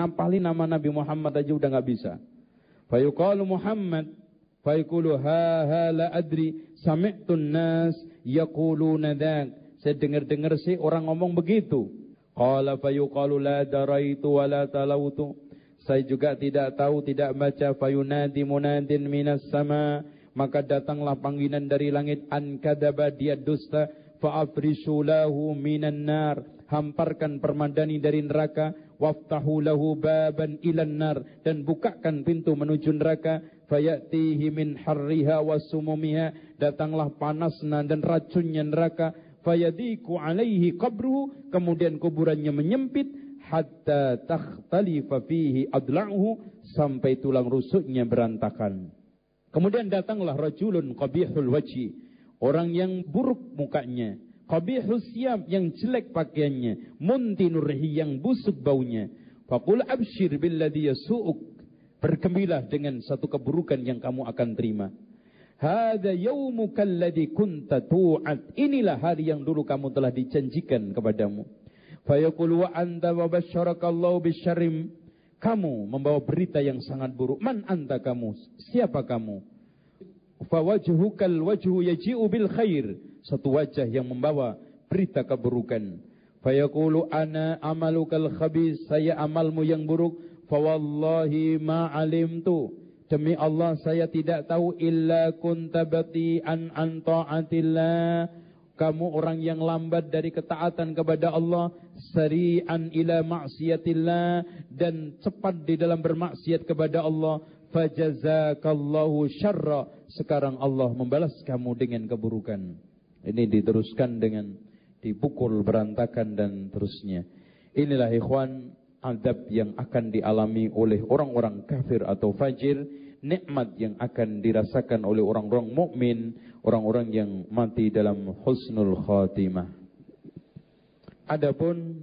ngapalin nama Nabi Muhammad aja udah nggak bisa. Fayuqalu Muhammad fayaqulu ha ha la adri sami'tun nas yaquluna dzak. Saya dengar-dengar sih orang ngomong begitu. Qala fayuqalu la daraitu wa la talautu. Saya juga tidak tahu, tidak baca fayunadi munadin minas sama. Maka datanglah panggilan dari langit an kadaba dia dusta fa'afrishu lahu minan nar hamparkan permadani dari neraka waftahu lahu baban ilan nar dan bukakan pintu menuju neraka. fayatihi min harriha wasumumiha datanglah panasnya dan racunnya neraka. fayadiku alaihi qabruhu kemudian kuburannya menyempit. hatta takhtalifa fihi adla'uhu sampai tulang rusuknya berantakan. Kemudian datanglah rajulun qabihul wajhi. Orang yang buruk mukanya qabihus siyam yang jelek pakaiannya, muntinurhi yang busuk baunya. Faqul abshir billadhi yasu'uk. Bergembiralah dengan satu keburukan yang kamu akan terima. Hada yaumuka alladhi kunta tu'ad. Inilah hari yang dulu kamu telah dijanjikan kepadamu. Fayaqul wa anta wa basyarakallahu bisyarrim. Kamu membawa berita yang sangat buruk. Man anta kamu? Siapa kamu? Fawajhukal wajhu yaji'u bil khair satu wajah yang membawa berita keburukan. Fayaqulu ana amalukal khabis, saya amalmu yang buruk. Fawallahi ma alimtu. Demi Allah saya tidak tahu illa kuntabati an an ta'atillah. Kamu orang yang lambat dari ketaatan kepada Allah, sari'an ila maksiatillah dan cepat di dalam bermaksiat kepada Allah. Fajazakallahu syarra. Sekarang Allah membalas kamu dengan keburukan. Ini diteruskan dengan dipukul berantakan dan terusnya. Inilah ikhwan adab yang akan dialami oleh orang-orang kafir atau fajir, nikmat yang akan dirasakan oleh orang-orang mukmin, orang-orang yang mati dalam husnul khatimah. Adapun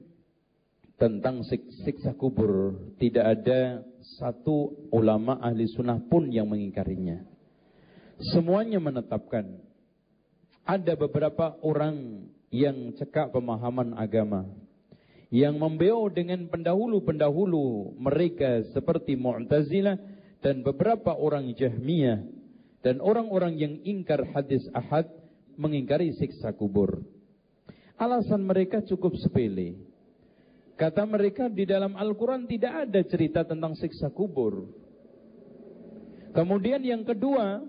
tentang siksa kubur tidak ada satu ulama ahli sunnah pun yang mengingkarinya. Semuanya menetapkan ada beberapa orang yang cekak pemahaman agama yang membeo dengan pendahulu-pendahulu mereka seperti Mu'tazilah dan beberapa orang Jahmiyah dan orang-orang yang ingkar hadis ahad mengingkari siksa kubur. Alasan mereka cukup sepele. Kata mereka di dalam Al-Quran tidak ada cerita tentang siksa kubur. Kemudian yang kedua,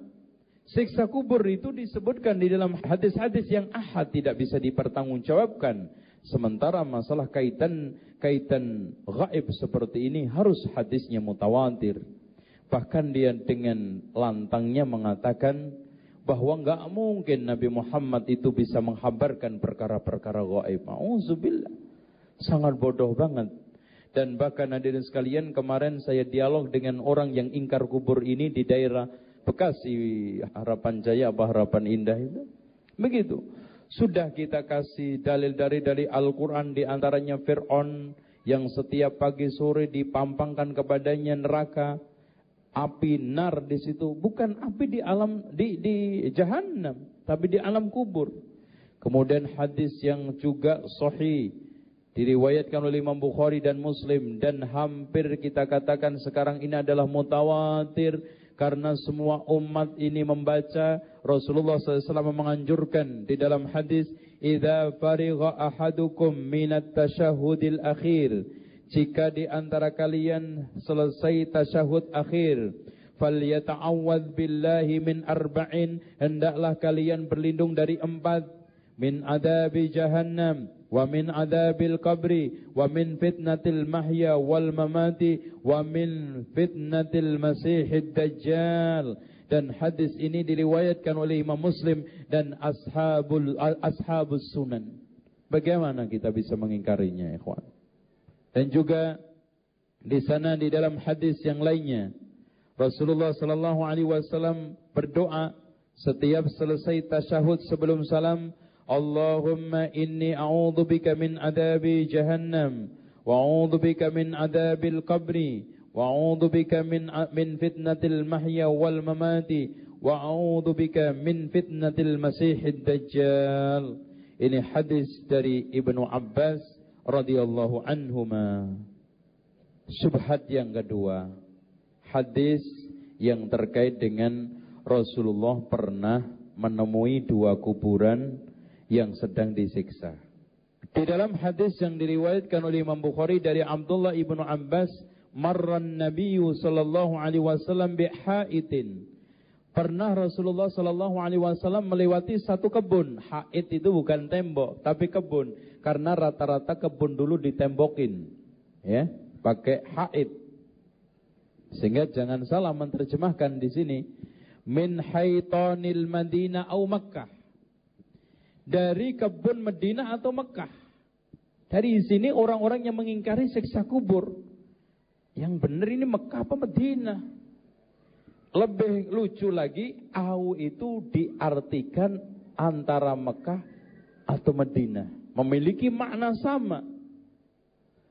Siksa kubur itu disebutkan di dalam hadis-hadis yang ahad tidak bisa dipertanggungjawabkan. Sementara masalah kaitan kaitan gaib seperti ini harus hadisnya mutawatir. Bahkan dia dengan lantangnya mengatakan bahwa enggak mungkin Nabi Muhammad itu bisa menghabarkan perkara-perkara gaib. Auzubillah. Sangat bodoh banget. Dan bahkan hadirin sekalian kemarin saya dialog dengan orang yang ingkar kubur ini di daerah Bekasi Harapan Jaya apa Harapan Indah itu. Begitu. Sudah kita kasih dalil dari dari Al-Quran di antaranya Fir'aun yang setiap pagi sore dipampangkan kepadanya neraka api nar di situ bukan api di alam di di jahanam tapi di alam kubur. Kemudian hadis yang juga sahih diriwayatkan oleh Imam Bukhari dan Muslim. Dan hampir kita katakan sekarang ini adalah mutawatir. Karena semua umat ini membaca. Rasulullah SAW menganjurkan di dalam hadis idza farigha ahadukum minat tasyahudil akhir. Jika di antara kalian selesai tasyahud akhir falyata'awwadz billahi min arba'in hendaklah kalian berlindung dari empat. Min adabi jahannam wa min adabil qabri wa min fitnatil mahya wal mamati wa min fitnatil masihid dajjal. Dan hadis ini diriwayatkan oleh Imam Muslim dan ashabul ashabus sunan. Bagaimana kita bisa mengingkarinya ikhwan? Dan juga di sana di dalam hadis yang lainnya Rasulullah sallallahu alaihi wasallam berdoa setiap selesai tasyahud sebelum salam اللهم إني أعوذ بك من عذاب جهنم وأعوذ بك من عذاب القبر وأعوذ بك من من فتنة المحيا والممات وأعوذ بك من فتنة المسيح الدجال Ini hadis dari Ibnu Abbas radhiyallahu anhuma. Subhat yang kedua, hadis yang terkait dengan Rasulullah pernah menemui dua kuburan yang sedang disiksa. Di dalam hadis yang diriwayatkan oleh Imam Bukhari dari Abdullah ibnu Abbas, marran Nabi sallallahu alaihi wasallam bihaitin. Pernah Rasulullah sallallahu alaihi wasallam melewati satu kebun. Hait itu bukan tembok, tapi kebun. Karena rata-rata kebun dulu ditembokin. Ya, pakai haid. Sehingga jangan salah menerjemahkan di sini min haitanil Madinah au Makkah. Dari kebun Madinah atau Mekah. Dari sini orang-orang yang mengingkari siksa kubur. Yang benar ini Mekah apa Madinah? Lebih lucu lagi, au itu diartikan antara Mekah atau Madinah. Memiliki makna sama.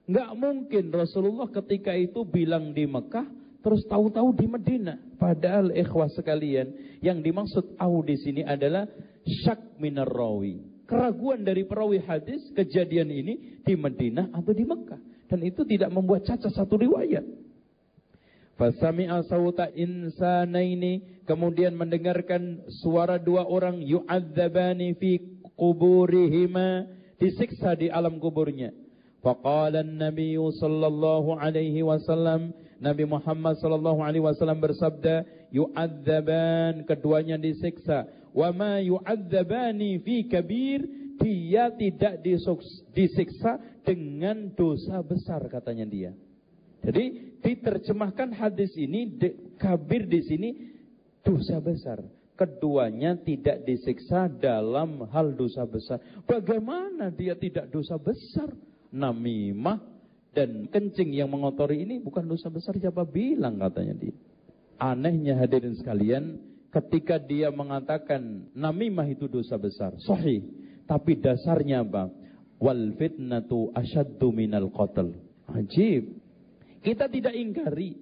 Nggak mungkin Rasulullah ketika itu bilang di Mekah, terus tahu-tahu di Medina. Padahal ikhwah sekalian, yang dimaksud au di sini adalah syak minar rawi. Keraguan dari perawi hadis kejadian ini di Medina atau di Mekah. Dan itu tidak membuat cacat satu riwayat. Fasami'a sawta insanaini kemudian mendengarkan suara dua orang yu'adzabani fi kuburihima disiksa di alam kuburnya. Faqala an-nabiy sallallahu alaihi wasallam Nabi Muhammad sallallahu alaihi wasallam bersabda yu'adzaban keduanya disiksa wa ma yu'adzabani fi kabir dia tidak disiksa dengan dosa besar katanya dia. Jadi diterjemahkan hadis ini kabir di sini dosa besar. Keduanya tidak disiksa dalam hal dosa besar. Bagaimana dia tidak dosa besar? namimah dan kencing yang mengotori ini bukan dosa besar siapa bilang katanya dia. Anehnya hadirin sekalian, ketika dia mengatakan namimah itu dosa besar, sahih. Tapi dasarnya apa? Wal fitnatu asyaddu minal qatl. Ajib. Kita tidak ingkari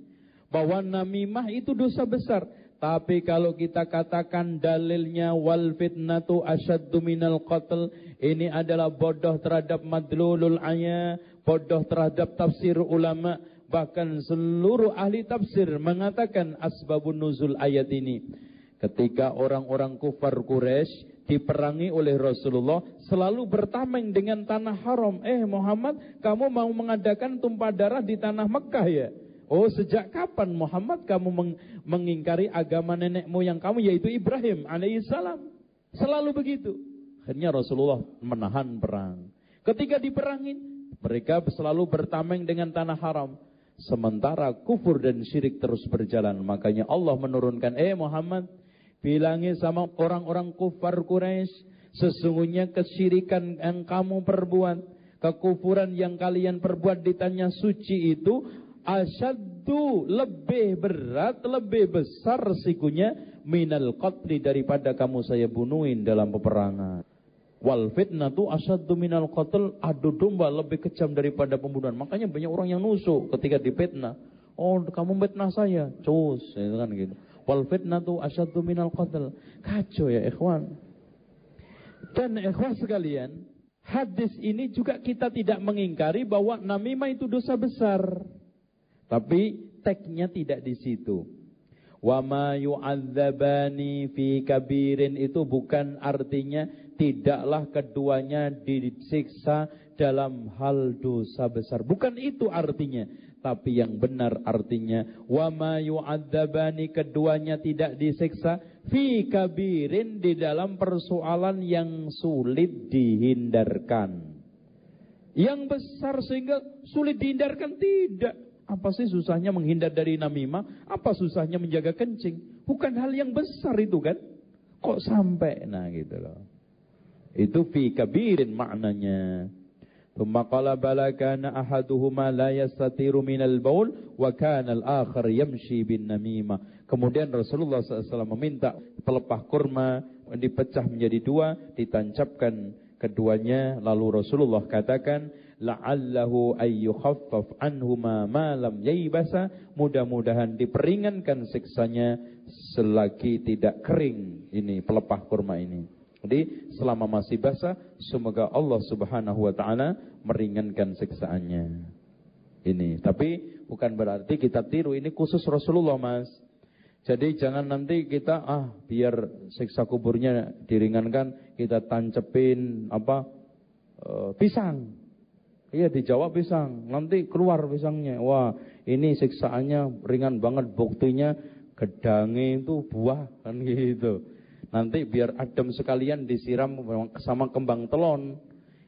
bahwa namimah itu dosa besar. Tapi kalau kita katakan dalilnya wal fitnatu asyaddu minal qatl, ini adalah bodoh terhadap madlulul ayat, bodoh terhadap tafsir ulama, bahkan seluruh ahli tafsir mengatakan asbabun nuzul ayat ini. Ketika orang-orang kufar Quraisy diperangi oleh Rasulullah selalu bertameng dengan tanah haram. Eh Muhammad, kamu mau mengadakan tumpah darah di tanah Mekah ya? Oh sejak kapan Muhammad kamu meng mengingkari agama nenek moyang kamu yaitu Ibrahim alaihissalam. Selalu begitu. Akhirnya Rasulullah menahan perang. Ketika diperangin, mereka selalu bertameng dengan tanah haram. Sementara kufur dan syirik terus berjalan. Makanya Allah menurunkan, eh Muhammad, bilangi sama orang-orang kufar Quraisy, sesungguhnya kesyirikan yang kamu perbuat, kekufuran yang kalian perbuat di tanah suci itu asyaddu lebih berat, lebih besar resikonya minal qatli daripada kamu saya bunuhin dalam peperangan. Wal fitnatu asyaddu minal qatl adu domba lebih kejam daripada pembunuhan. Makanya banyak orang yang nusuk ketika dipitnah. Oh, kamu fitnah saya. Cus, itu kan gitu. Wal fitnatu asyaddu minal qatl. Kacau ya ikhwan. Dan ikhwan sekalian, hadis ini juga kita tidak mengingkari bahwa namimah itu dosa besar. Tapi teksnya tidak di situ. Wa ma yu'adzabani fi kabirin itu bukan artinya tidaklah keduanya disiksa dalam hal dosa besar. Bukan itu artinya. Tapi yang benar artinya wa ma yu'adzabani keduanya tidak disiksa fi kabirin di dalam persoalan yang sulit dihindarkan. Yang besar sehingga sulit dihindarkan tidak. Apa sih susahnya menghindar dari namimah? Apa susahnya menjaga kencing? Bukan hal yang besar itu kan? Kok sampai? Nah gitu loh. Itu fi kabirin maknanya. Bala kana ahaduhuma la yastatiru minal baul wa kana al-akhar yamshi bin namimah. Kemudian Rasulullah SAW meminta pelepah kurma dipecah menjadi dua, ditancapkan keduanya. Lalu Rasulullah katakan, la'allahu ayyukhaffaf anhuma ma yaibasa mudah-mudahan diperingankan siksanya selagi tidak kering ini pelepah kurma ini jadi selama masih basah semoga Allah Subhanahu wa taala meringankan siksaannya ini. Tapi bukan berarti kita tiru. Ini khusus Rasulullah mas. Jadi jangan nanti kita ah biar siksa kuburnya diringankan kita tancepin apa e, pisang. Iya dijawab pisang. Nanti keluar pisangnya. Wah ini siksaannya ringan banget. Buktinya gedange itu buah kan gitu. Nanti biar adem sekalian disiram sama kembang telon.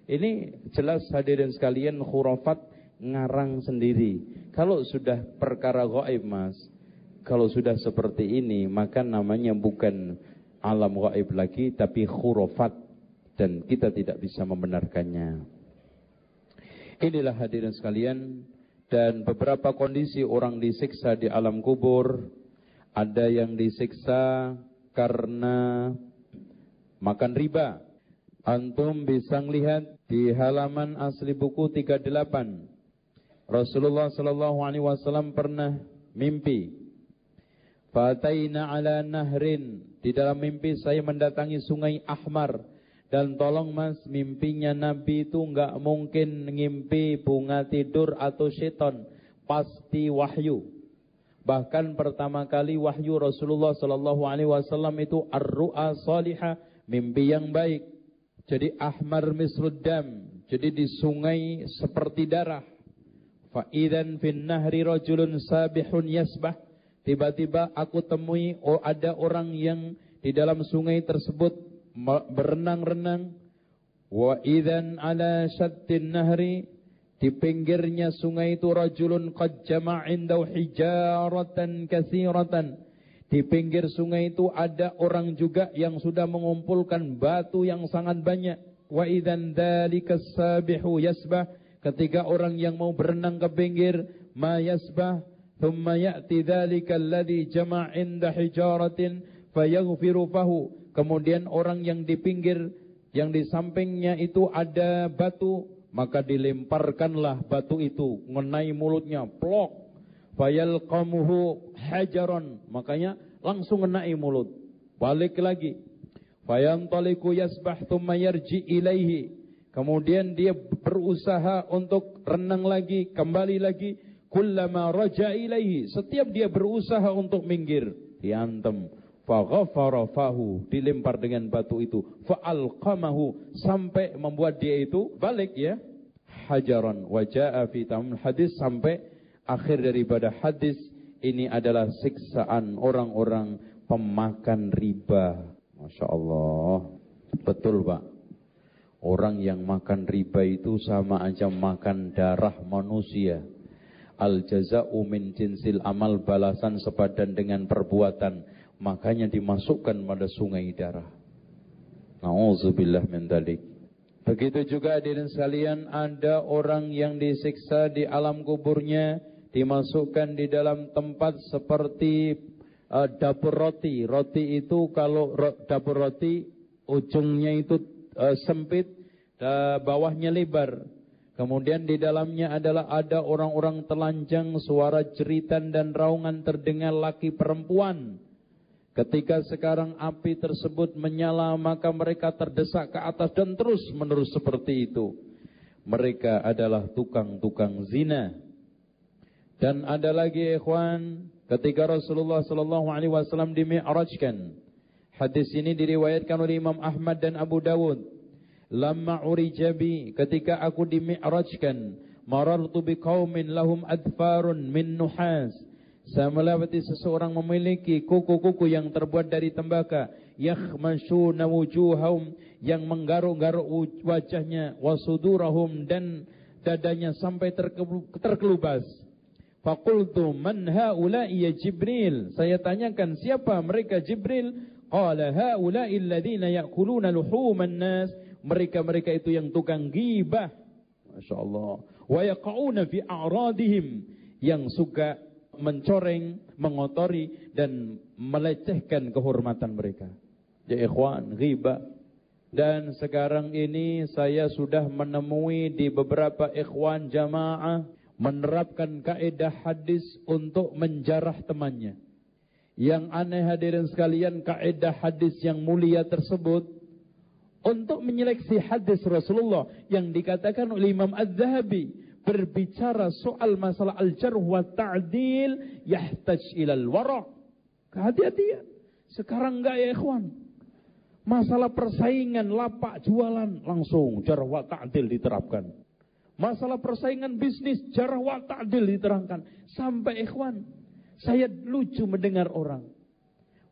Ini jelas hadirin sekalian khurafat ngarang sendiri. Kalau sudah perkara gaib mas, kalau sudah seperti ini maka namanya bukan alam gaib lagi tapi khurafat dan kita tidak bisa membenarkannya. Inilah hadirin sekalian dan beberapa kondisi orang disiksa di alam kubur. Ada yang disiksa karena makan riba. Antum bisa melihat di halaman asli buku 38 Rasulullah sallallahu alaihi wasallam pernah mimpi. Fataina ala nahrin. Di dalam mimpi saya mendatangi sungai Ahmar. Dan tolong mas, mimpinya Nabi itu enggak mungkin ngimpi bunga tidur atau seton. Pasti wahyu. Bahkan pertama kali wahyu Rasulullah sallallahu alaihi wasallam itu ar-ru'a salihah, mimpi yang baik. Jadi ahmar misruddam, jadi di sungai seperti darah. Fa'idan fin nahri rajulun sabihun yasbah. Tiba-tiba aku temui oh ada orang yang di dalam sungai tersebut berenang-renang. Wa idan ala syattin nahri di pinggirnya sungai itu rajulun qad jama'a indahu hijaratan katsiratan. Di pinggir sungai itu ada orang juga yang sudah mengumpulkan batu yang sangat banyak. Wa idan dzalika sabihu yasbah Ketika orang yang mau berenang ke pinggir, ma yasbah, thumma ya'ti dzalika alladhi jama' inda hijaratin fayaghfiru fahu. Kemudian orang yang di pinggir, yang di sampingnya itu ada batu, maka dilemparkanlah batu itu mengenai mulutnya, plok. Fayalqamuhu hajaran, makanya langsung mengenai mulut. Balik lagi. Fayantaliku yasbah thumma yarji ilaihi. Kemudian dia berusaha untuk renang lagi, kembali lagi. Kullama raja ilaihi. Setiap dia berusaha untuk minggir, diantem. Faghafara fahu. Dilempar dengan batu itu. Fa'alqamahu. Sampai membuat dia itu balik ya. Hajaran. Waja'a fi hadis. Sampai akhir daripada hadis. Ini adalah siksaan orang-orang pemakan riba. Masya Allah. Betul Pak. Orang yang makan riba itu sama aja makan darah manusia. Al jaza'u min jinsil amal balasan sepadan dengan perbuatan. Makanya dimasukkan pada sungai darah. Nauzubillah min dalik. Begitu juga hadirin sekalian ada orang yang disiksa di alam kuburnya dimasukkan di dalam tempat seperti uh, dapur roti. Roti itu kalau ro, dapur roti ujungnya itu uh, sempit, uh, bawahnya lebar. Kemudian di dalamnya adalah ada orang-orang telanjang, suara jeritan dan raungan terdengar laki perempuan. Ketika sekarang api tersebut menyala, maka mereka terdesak ke atas dan terus menerus seperti itu. Mereka adalah tukang-tukang zina. Dan ada lagi ikhwan, ketika Rasulullah sallallahu alaihi wasallam dimi'rajkan. Hadis ini diriwayatkan oleh Imam Ahmad dan Abu Dawud. Lama urijabi ketika aku dimi'rajkan marartu biqaumin lahum adfarun min nuhas saya melewati seseorang memiliki kuku-kuku yang terbuat dari tembaga yakhmashuna wujuhahum yang menggaruk-garuk wajahnya wasudurahum dan dadanya sampai terkelubas faqultu man haula'i ya jibril saya tanyakan siapa mereka jibril qala haula'i alladhina ya'kuluna luhuman nas mereka-mereka itu yang tukang gibah. Masya Allah. Wa yaqa'una fi a'radihim. Yang suka mencoreng, mengotori dan melecehkan kehormatan mereka. Ya ikhwan, ghibah. Dan sekarang ini saya sudah menemui di beberapa ikhwan jamaah menerapkan kaidah hadis untuk menjarah temannya. Yang aneh hadirin sekalian kaidah hadis yang mulia tersebut untuk menyeleksi hadis Rasulullah yang dikatakan oleh Imam Az-Zahabi berbicara soal masalah al-jarh wa ta'dil yahtaj ilal wara'. Kehati-hatian. Sekarang enggak ya ikhwan. Masalah persaingan lapak jualan langsung jarh wa ta'dil diterapkan. Masalah persaingan bisnis jarh wa ta'dil diterangkan. Sampai ikhwan, saya lucu mendengar orang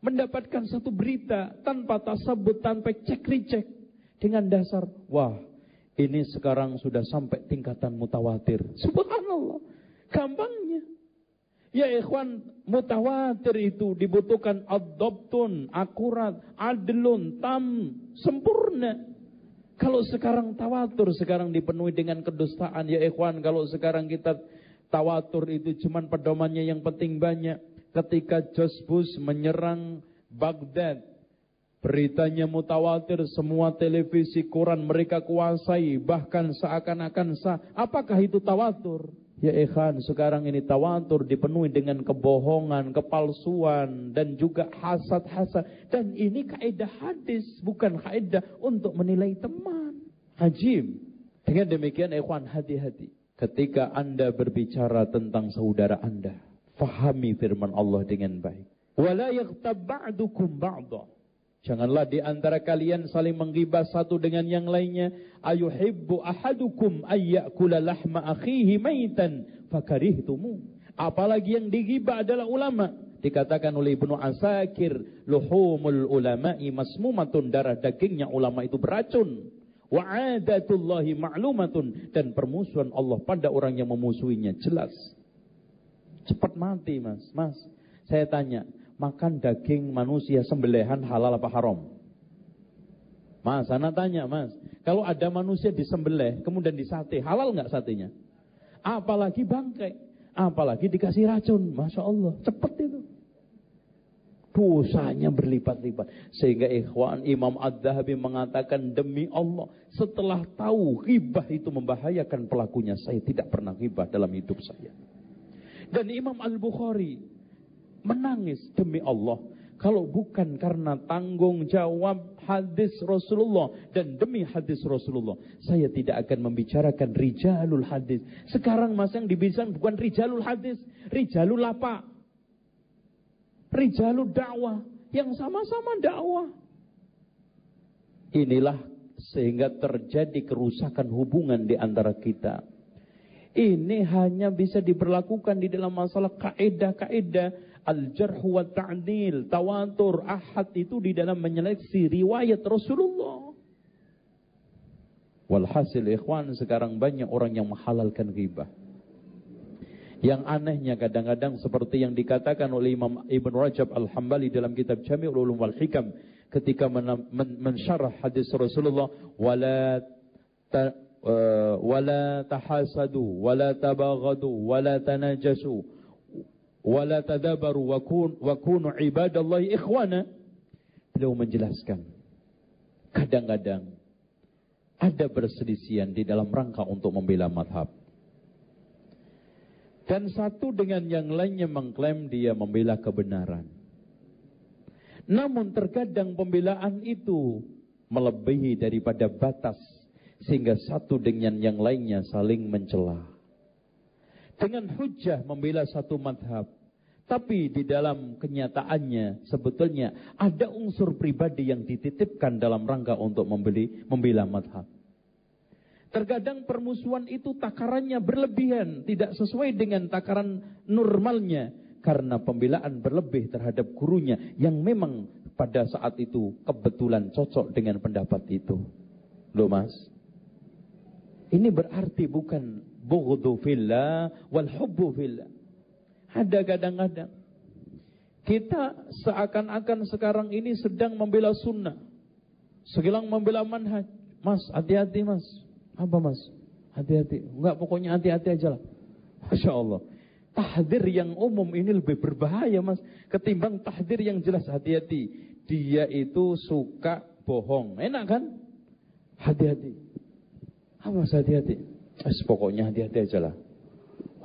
mendapatkan satu berita tanpa tasabut, tanpa cek recek dengan dasar wah ini sekarang sudah sampai tingkatan mutawatir. Subhanallah. Gampangnya. Ya ikhwan, mutawatir itu dibutuhkan adoptun, akurat, adlun, tam, sempurna. Kalau sekarang tawatur, sekarang dipenuhi dengan kedustaan. Ya ikhwan, kalau sekarang kita tawatur itu cuman pedomannya yang penting banyak. Ketika Josbus menyerang Baghdad, Beritanya mutawatir, semua televisi, koran mereka kuasai, bahkan seakan-akan sah. Apakah itu tawatur? Ya ikhan, sekarang ini tawatur dipenuhi dengan kebohongan, kepalsuan, dan juga hasad-hasad. Dan ini kaidah hadis, bukan kaidah untuk menilai teman. Hajim. Dengan demikian ikhwan hati-hati. Ketika anda berbicara tentang saudara anda, fahami firman Allah dengan baik. Wala yaghtab ba'dukum ba'dah. Janganlah di antara kalian saling menggibah satu dengan yang lainnya. Ayuhibbu ahadukum ayyakula lahma akhihi maitan fakarihtumu. Apalagi yang digibah adalah ulama. Dikatakan oleh Ibnu Asakir, luhumul ulama'i masmumatun, darah dagingnya ulama itu beracun. Wa adatullahi ma'lumatun dan permusuhan Allah pada orang yang memusuhinya jelas. Cepat mati, Mas. Mas, saya tanya, makan daging manusia sembelihan halal apa haram? Mas, anak tanya mas, kalau ada manusia disembelih kemudian disate, halal nggak satenya? Apalagi bangkai, apalagi dikasih racun, masya Allah, cepet itu. Dosanya berlipat-lipat. Sehingga ikhwan Imam Ad-Dahabi mengatakan demi Allah. Setelah tahu ghibah itu membahayakan pelakunya. Saya tidak pernah ghibah dalam hidup saya. Dan Imam Al-Bukhari menangis demi Allah. Kalau bukan karena tanggung jawab hadis Rasulullah dan demi hadis Rasulullah, saya tidak akan membicarakan rijalul hadis. Sekarang mas yang dibicarakan bukan rijalul hadis, rijalul apa? Rijalul dakwah yang sama-sama dakwah. Inilah sehingga terjadi kerusakan hubungan di antara kita. Ini hanya bisa diberlakukan di dalam masalah kaedah-kaedah Al-jarh wa ta'dil, tawatur, ahad itu di dalam menyeleksi riwayat Rasulullah. Walhasil ikhwan sekarang banyak orang yang menghalalkan ghibah. Yang anehnya kadang-kadang seperti yang dikatakan oleh Imam Ibn Rajab Al-Hambali dalam kitab Jami'ul Ulum wal Hikam ketika men mensyarah hadis Rasulullah wala ta, uh, wala tahasadu wala tabaghadu wala tanajasu wala tadabaru wa kun wa kunu ibadallahi ikhwana. Beliau menjelaskan kadang-kadang ada perselisihan di dalam rangka untuk membela madhab. Dan satu dengan yang lainnya mengklaim dia membela kebenaran. Namun terkadang pembelaan itu melebihi daripada batas. Sehingga satu dengan yang lainnya saling mencela. Dengan hujah membela satu madhab. Tapi di dalam kenyataannya sebetulnya ada unsur pribadi yang dititipkan dalam rangka untuk membeli membela madhab. Terkadang permusuhan itu takarannya berlebihan, tidak sesuai dengan takaran normalnya. Karena pembelaan berlebih terhadap gurunya yang memang pada saat itu kebetulan cocok dengan pendapat itu. Loh mas, ini berarti bukan bughdu fillah wal hubbu fillah. Ada kadang-kadang. Kita seakan-akan sekarang ini sedang membela sunnah. Segilang membela manhaj. Mas, hati-hati mas. Apa mas? Hati-hati. Enggak, pokoknya hati-hati aja lah. Masya Allah. Tahdir yang umum ini lebih berbahaya mas. Ketimbang tahdir yang jelas hati-hati. Dia itu suka bohong. Enak kan? Hati-hati. Apa mas hati-hati? pokoknya hati-hati aja lah.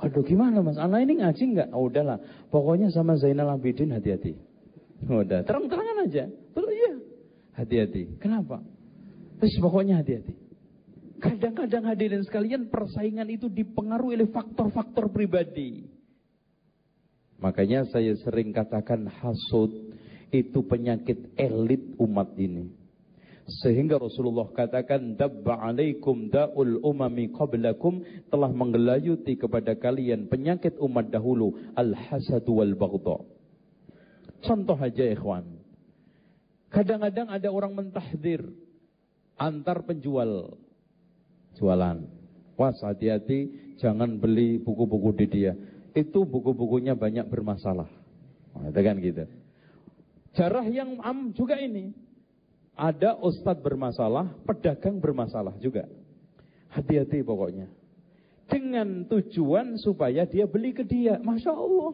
Waduh gimana mas, anak ini ngaji nggak? Oh, udahlah, pokoknya sama Zainal Abidin hati-hati. Udah, terang-terangan aja. Terus iya, hati-hati. Kenapa? Terus pokoknya hati-hati. Kadang-kadang hadirin sekalian persaingan itu dipengaruhi oleh faktor-faktor pribadi. Makanya saya sering katakan hasud itu penyakit elit umat ini. Sehingga Rasulullah katakan dabba alaikum da'ul umami qablakum telah menggelayuti kepada kalian penyakit umat dahulu al-hasad wal baghdha. Contoh aja ikhwan. Kadang-kadang ada orang mentahdir antar penjual jualan. Was hati-hati jangan beli buku-buku di dia. Itu buku-bukunya banyak bermasalah. Nah, itu kan gitu. Jarah yang am juga ini. Ada ustadz bermasalah, pedagang bermasalah juga. Hati-hati pokoknya. Dengan tujuan supaya dia beli ke dia. Masya Allah.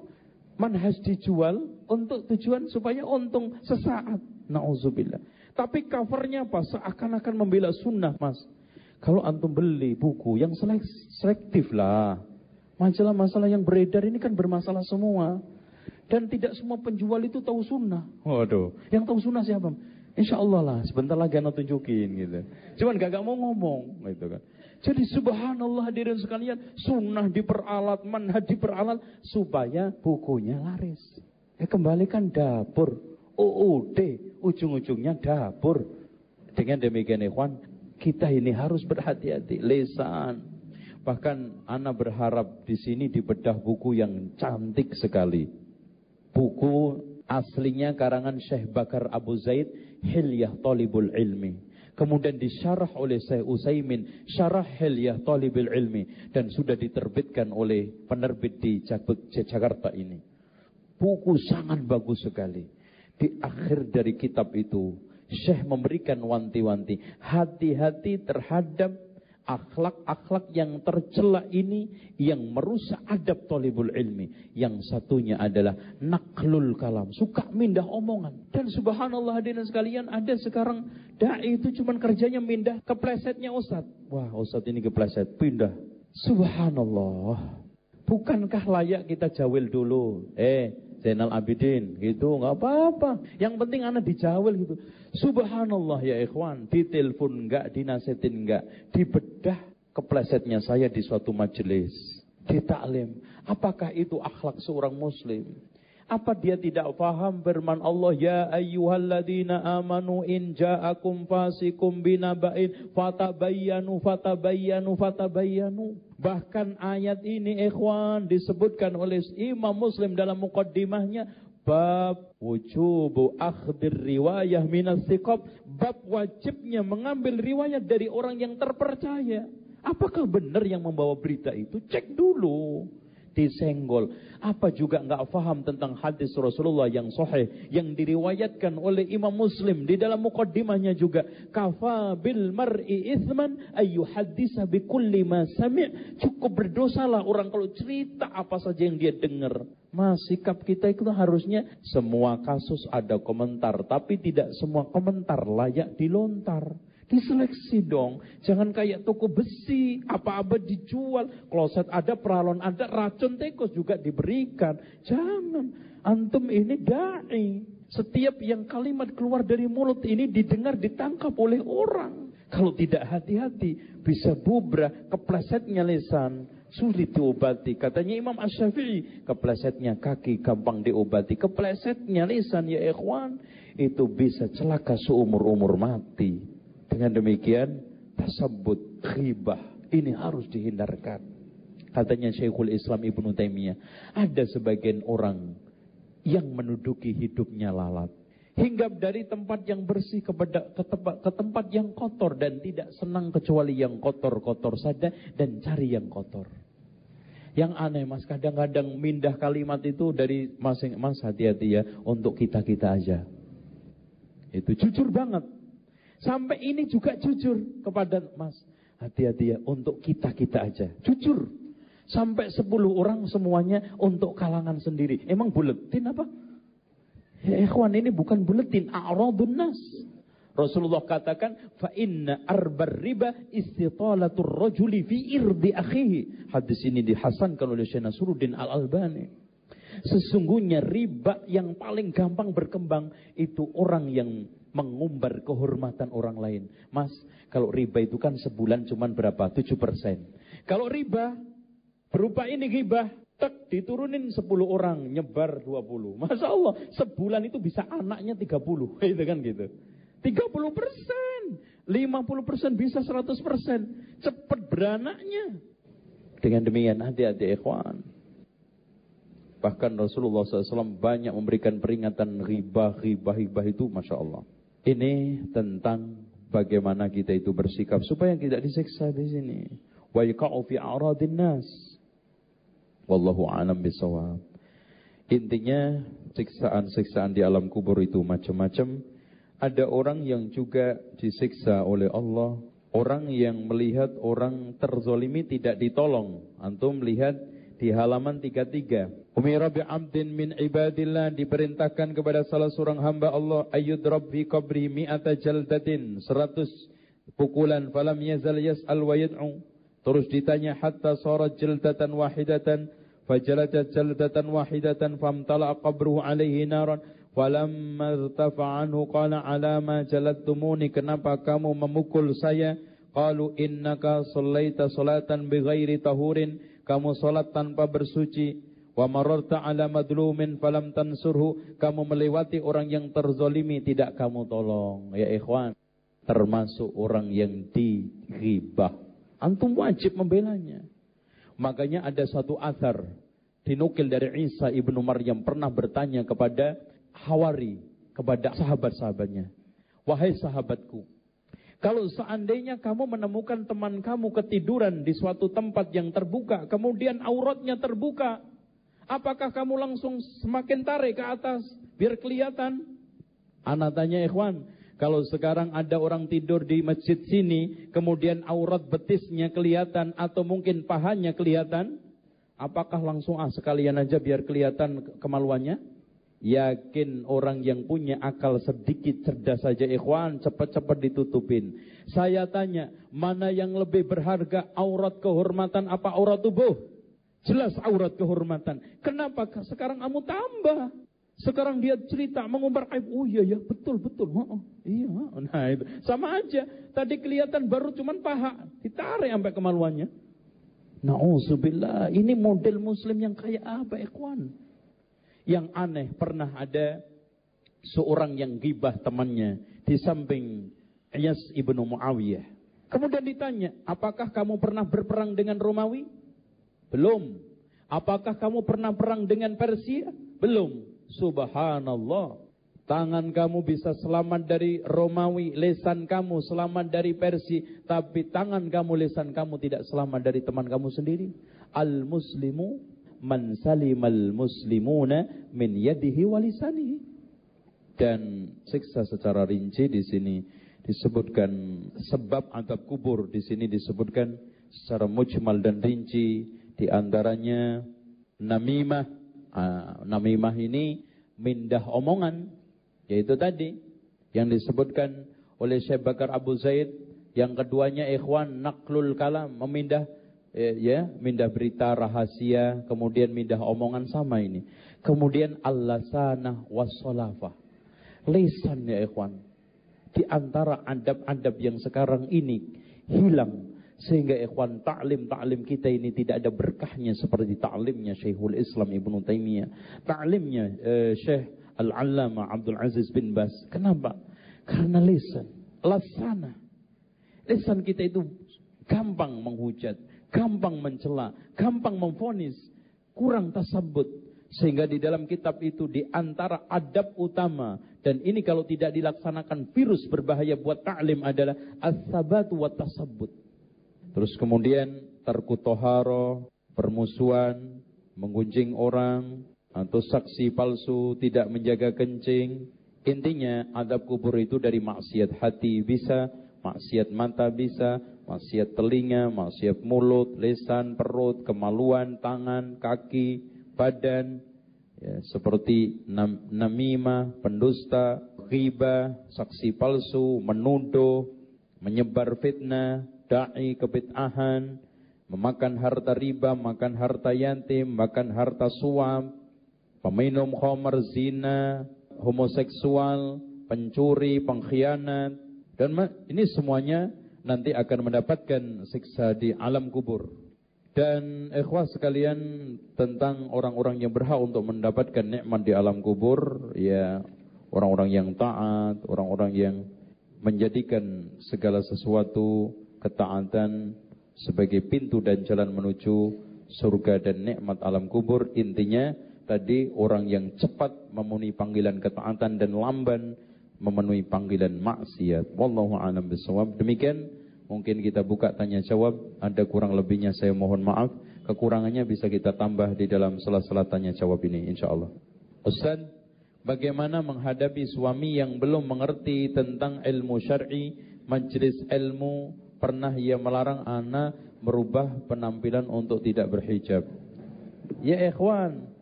Manhaj dijual untuk tujuan supaya untung sesaat. Nauzubillah. Tapi covernya apa? Seakan-akan membela sunnah mas. Kalau antum beli buku yang selektif lah. Masalah-masalah yang beredar ini kan bermasalah semua. Dan tidak semua penjual itu tahu sunnah. Waduh. Yang tahu sunnah siapa? Insya Allah lah. Sebentar lagi anak tunjukin gitu. Cuman gak, gak mau ngomong gitu kan. Jadi subhanallah hadirin sekalian. Sunnah diperalat, manhaj diperalat. Supaya bukunya laris. Ya kembalikan dapur. UUD. Ujung-ujungnya dapur. Dengan demikian ikhwan kita ini harus berhati-hati. Lesan. Bahkan Ana berharap di sini dibedah buku yang cantik sekali. Buku aslinya karangan Syekh Bakar Abu Zaid, Hilyah Talibul Ilmi. Kemudian disyarah oleh Syekh Usaimin, Syarah Hilyah Talibul Ilmi. Dan sudah diterbitkan oleh penerbit di Jakarta ini. Buku sangat bagus sekali. Di akhir dari kitab itu, Syekh memberikan wanti-wanti. Hati-hati terhadap akhlak-akhlak yang tercela ini yang merusak adab tolibul ilmi. Yang satunya adalah naklul kalam. Suka mindah omongan. Dan subhanallah hadirin sekalian ada sekarang da'i itu cuma kerjanya mindah keplesetnya Ustaz. Wah Ustaz ini kepleset. Pindah. Subhanallah. Bukankah layak kita jawil dulu? Eh, Zainal Abidin. Gitu nggak apa-apa. Yang penting anak dijawel gitu. Subhanallah ya ikhwan. Ditelepon enggak dinasetin enggak dibedah keplesetnya saya di suatu majelis. Di taklim apakah itu akhlak seorang muslim apa dia tidak paham firman Allah ya ayyuhalladzina amanu in ja'akum fasikum binaba'in fatabayyanu fatabayyanu fatabayyanu. Bahkan ayat ini ikhwan disebutkan oleh Imam Muslim dalam mukaddimahnya bab wujubu akhdir riwayah minas bab wajibnya mengambil riwayat dari orang yang terpercaya. Apakah benar yang membawa berita itu? Cek dulu disenggol. Apa juga nggak faham tentang hadis Rasulullah yang sahih yang diriwayatkan oleh Imam Muslim di dalam mukaddimahnya juga kafa bil mar'i ithman ayu bi kulli ma sami' cukup berdosalah orang kalau cerita apa saja yang dia dengar. Mas, sikap kita itu harusnya semua kasus ada komentar, tapi tidak semua komentar layak dilontar. Diseleksi dong. Jangan kayak toko besi. Apa-apa dijual. Kloset ada, peralon ada, racun tikus juga diberikan. Jangan. Antum ini da'i. Setiap yang kalimat keluar dari mulut ini didengar, ditangkap oleh orang. Kalau tidak hati-hati, bisa bubrah, keplesetnya lisan. Sulit diobati. Katanya Imam Ash-Syafi'i, keplesetnya kaki gampang diobati. Keplesetnya lisan ya ikhwan, itu bisa celaka seumur-umur mati. Dengan demikian, tasabut, khibah, ini harus dihindarkan. Katanya Syekhul Islam Ibnu Taimiyah, ada sebagian orang yang menuduki hidupnya lalat. Hinggap dari tempat yang bersih ke, tempat, ke tempat yang kotor dan tidak senang kecuali yang kotor-kotor saja dan cari yang kotor. Yang aneh mas, kadang-kadang mindah kalimat itu dari masing mas hati-hati ya untuk kita-kita aja. Itu jujur banget. Sampai ini juga jujur kepada mas. Hati-hati ya untuk kita-kita aja. Jujur. Sampai 10 orang semuanya untuk kalangan sendiri. Emang buletin apa? Ya ikhwan ini bukan buletin. A'radun nas. Rasulullah katakan, fa inna arbar riba istitalatur rajuli fi irdi akhihi. Hadis ini dihasankan oleh Syekh Nasruddin Al-Albani. Sesungguhnya riba yang paling gampang berkembang itu orang yang mengumbar kehormatan orang lain. Mas, kalau riba itu kan sebulan cuma berapa? 7 persen. Kalau riba berupa ini riba, tek diturunin 10 orang, nyebar 20. Masya Allah, sebulan itu bisa anaknya 30. Itu kan gitu. 30 persen, 50 persen, bisa 100 persen. Cepat beranaknya. Dengan demikian hati-hati ikhwan. Bahkan Rasulullah SAW banyak memberikan peringatan riba, riba, riba itu Masya Allah. Ini tentang bagaimana kita itu bersikap supaya tidak disiksa di sini. Wa yaka'u fi a'radin nas. Wallahu a'lam bisawab. Intinya siksaan-siksaan di alam kubur itu macam-macam. Ada orang yang juga disiksa oleh Allah. Orang yang melihat orang terzolimi tidak ditolong. Antum melihat di halaman 33. Umira bi'abdin min ibadillah diperintahkan kepada salah seorang hamba Allah ayyud rabbi qabri mi'ata jaldatin. 100 pukulan. Falam yazal yas'al wa yad'u. Terus ditanya hatta sarat jaldatan wahidatan. Fajaladat jaldatan wahidatan famtala qabruhu alaihi naran. Falamma irtafa anhu qala ala ma jaladtumuni kenapa kamu memukul saya? Qalu innaka sallaita salatan bighairi tahurin kamu solat tanpa bersuci, wa mararta ala madlumin falam tansurhu, kamu melewati orang yang terzolimi tidak kamu tolong. Ya ikhwan, termasuk orang yang diribah. Antum wajib membelanya. Makanya ada satu asar dinukil dari Isa ibnu Maryam pernah bertanya kepada Hawari, kepada sahabat-sahabatnya. Wahai sahabatku, kalau seandainya kamu menemukan teman kamu ketiduran di suatu tempat yang terbuka, kemudian auratnya terbuka, apakah kamu langsung semakin tarik ke atas biar kelihatan? Anak tanya ikhwan, kalau sekarang ada orang tidur di masjid sini, kemudian aurat betisnya kelihatan atau mungkin pahanya kelihatan, apakah langsung ah sekalian aja biar kelihatan kemaluannya? Yakin orang yang punya akal sedikit cerdas saja ikhwan cepat-cepat ditutupin. Saya tanya, mana yang lebih berharga aurat kehormatan apa aurat tubuh? Jelas aurat kehormatan. Kenapa sekarang kamu tambah? Sekarang dia cerita mengumbar aib. Oh iya ya, betul betul. Oh, oh, iya, nah itu sama aja. Tadi kelihatan baru cuman paha, ditarik sampai kemaluannya. Nauzubillah, ini model muslim yang kayak apa ikhwan? Yang aneh pernah ada seorang yang gibah temannya di samping Iyas ibnu Muawiyah. Kemudian ditanya, apakah kamu pernah berperang dengan Romawi? Belum. Apakah kamu pernah perang dengan Persia? Belum. Subhanallah. Tangan kamu bisa selamat dari Romawi, lesan kamu selamat dari Persia, tapi tangan kamu, lesan kamu tidak selamat dari teman kamu sendiri. Al-Muslimu man salimal muslimuna min yadihi walisanihi. Dan siksa secara rinci di sini disebutkan sebab adab kubur di sini disebutkan secara mujmal dan rinci di antaranya namimah. Ah, namimah ini mindah omongan yaitu tadi yang disebutkan oleh Syekh Bakar Abu Zaid yang keduanya ikhwan naklul kalam memindah ya, ya mindah berita rahasia, kemudian mindah omongan sama ini. Kemudian Allah sana wasolafah. Lesan ya ikhwan. Di antara adab-adab yang sekarang ini hilang. Sehingga ikhwan ta'lim-ta'lim kita ini tidak ada berkahnya seperti ta'limnya Syekhul Islam Ibn Taimiyah. Ta'limnya eh, Syekh Al-Allama Abdul Aziz bin Bas. Kenapa? Karena lesan. Lasana. Lesan kita itu gampang menghujat gampang mencela, gampang memfonis, kurang tasabut. Sehingga di dalam kitab itu di antara adab utama dan ini kalau tidak dilaksanakan virus berbahaya buat ta'lim adalah as-sabat wa tasabbut. Terus kemudian terkutoharo, permusuhan, menggunjing orang, atau saksi palsu, tidak menjaga kencing. Intinya adab kubur itu dari maksiat hati bisa, maksiat mata bisa, maksiat telinga, maksiat mulut, lisan, perut, kemaluan, tangan, kaki, badan, ya, seperti nam, namimah, pendusta, riba, saksi palsu, menuduh, menyebar fitnah, dai kebid'ahan, memakan harta riba, makan harta yatim, makan harta suam, peminum khamar zina, homoseksual, pencuri, pengkhianat dan ini semuanya nanti akan mendapatkan siksa di alam kubur. Dan ikhwah sekalian tentang orang-orang yang berhak untuk mendapatkan nikmat di alam kubur, ya orang-orang yang taat, orang-orang yang menjadikan segala sesuatu ketaatan sebagai pintu dan jalan menuju surga dan nikmat alam kubur. Intinya tadi orang yang cepat memenuhi panggilan ketaatan dan lamban memenuhi panggilan maksiat. Wallahu a'lam bishawab. Demikian Mungkin kita buka tanya jawab, ada kurang lebihnya saya mohon maaf. Kekurangannya bisa kita tambah di dalam sela-sela tanya jawab ini insyaallah. Ustaz, bagaimana menghadapi suami yang belum mengerti tentang ilmu syar'i, majlis ilmu, pernah ia melarang anak merubah penampilan untuk tidak berhijab. Ya ikhwan,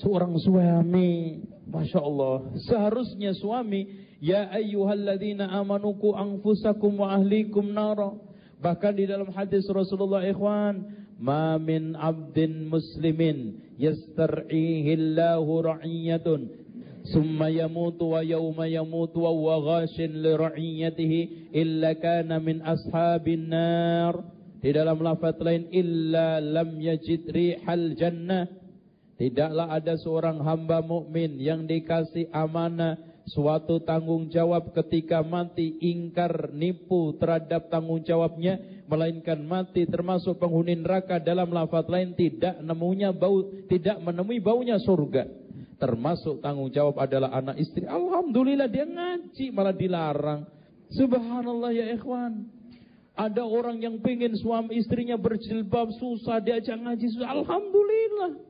seorang suami, Masya Allah, seharusnya suami Ya ayyuhalladzina amanu ku anfusakum wa ahlikum nara. Bahkan di dalam hadis Rasulullah ikhwan, ma min abdin muslimin yastar'ihi Allahu ra'iyatun yawma yamutu wa huwa ghashin li ra'iyatihi illa kana min ashabin nar. Di dalam lafaz lain illa lam yajid rihal jannah. Tidaklah ada seorang hamba mukmin yang dikasih amanah suatu tanggung jawab ketika mati ingkar nipu terhadap tanggung jawabnya melainkan mati termasuk penghuni neraka dalam lafaz lain tidak nemunya bau tidak menemui baunya surga. Termasuk tanggung jawab adalah anak istri. Alhamdulillah dia ngaji malah dilarang. Subhanallah ya ikhwan. Ada orang yang pengen suami istrinya berjilbab susah diajak ngaji susah. Alhamdulillah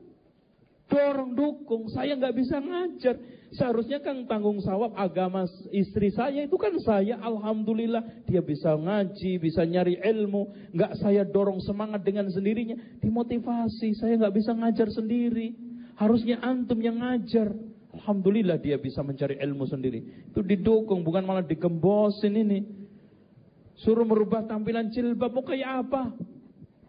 dorong dukung saya nggak bisa ngajar Seharusnya kan tanggung jawab agama istri saya itu kan saya. Alhamdulillah dia bisa ngaji, bisa nyari ilmu. Nggak saya dorong semangat dengan sendirinya. Dimotivasi, saya nggak bisa ngajar sendiri. Harusnya antum yang ngajar. Alhamdulillah dia bisa mencari ilmu sendiri. Itu didukung, bukan malah digembosin ini. Suruh merubah tampilan jilbab, mau kayak apa?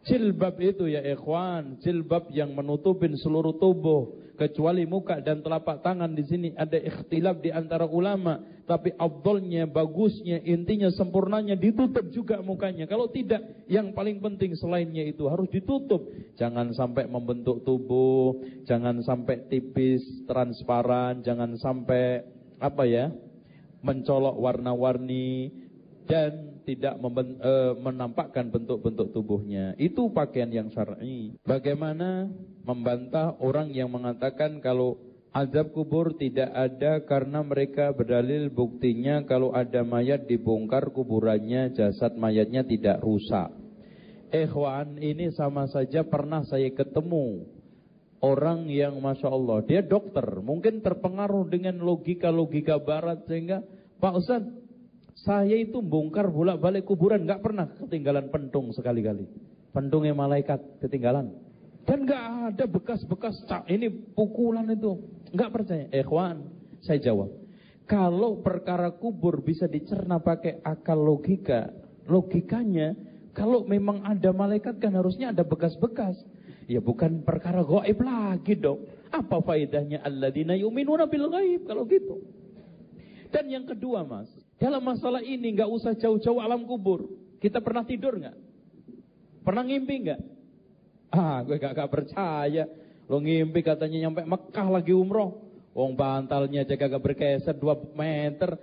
Jilbab itu ya ikhwan, jilbab yang menutupin seluruh tubuh kecuali muka dan telapak tangan di sini ada ikhtilaf di antara ulama, tapi abdolnya, bagusnya, intinya sempurnanya ditutup juga mukanya. Kalau tidak, yang paling penting selainnya itu harus ditutup. Jangan sampai membentuk tubuh, jangan sampai tipis, transparan, jangan sampai apa ya? mencolok warna-warni dan tidak e, menampakkan bentuk-bentuk tubuhnya. Itu pakaian yang syar'i. Bagaimana membantah orang yang mengatakan kalau azab kubur tidak ada karena mereka berdalil buktinya kalau ada mayat dibongkar kuburannya jasad mayatnya tidak rusak. Ikhwan ini sama saja pernah saya ketemu orang yang Masya Allah dia dokter mungkin terpengaruh dengan logika-logika barat sehingga Pak Ustadz saya itu bongkar bolak-balik kuburan, nggak pernah ketinggalan pentung sekali-kali. Pentungnya malaikat ketinggalan. Dan nggak ada bekas-bekas ini pukulan itu. Nggak percaya. Ikhwan, saya jawab. Kalau perkara kubur bisa dicerna pakai akal logika, logikanya kalau memang ada malaikat kan harusnya ada bekas-bekas. Ya bukan perkara gaib lagi dong. Apa faedahnya alladzina yu'minuna bil ghaib kalau gitu? Dan yang kedua mas, dalam masalah ini nggak usah jauh-jauh alam kubur. Kita pernah tidur nggak? Pernah ngimpi nggak? Ah, gue gak, gak percaya. Lo ngimpi katanya nyampe Mekah lagi umroh. Wong bantalnya aja gak bergeser 2 meter.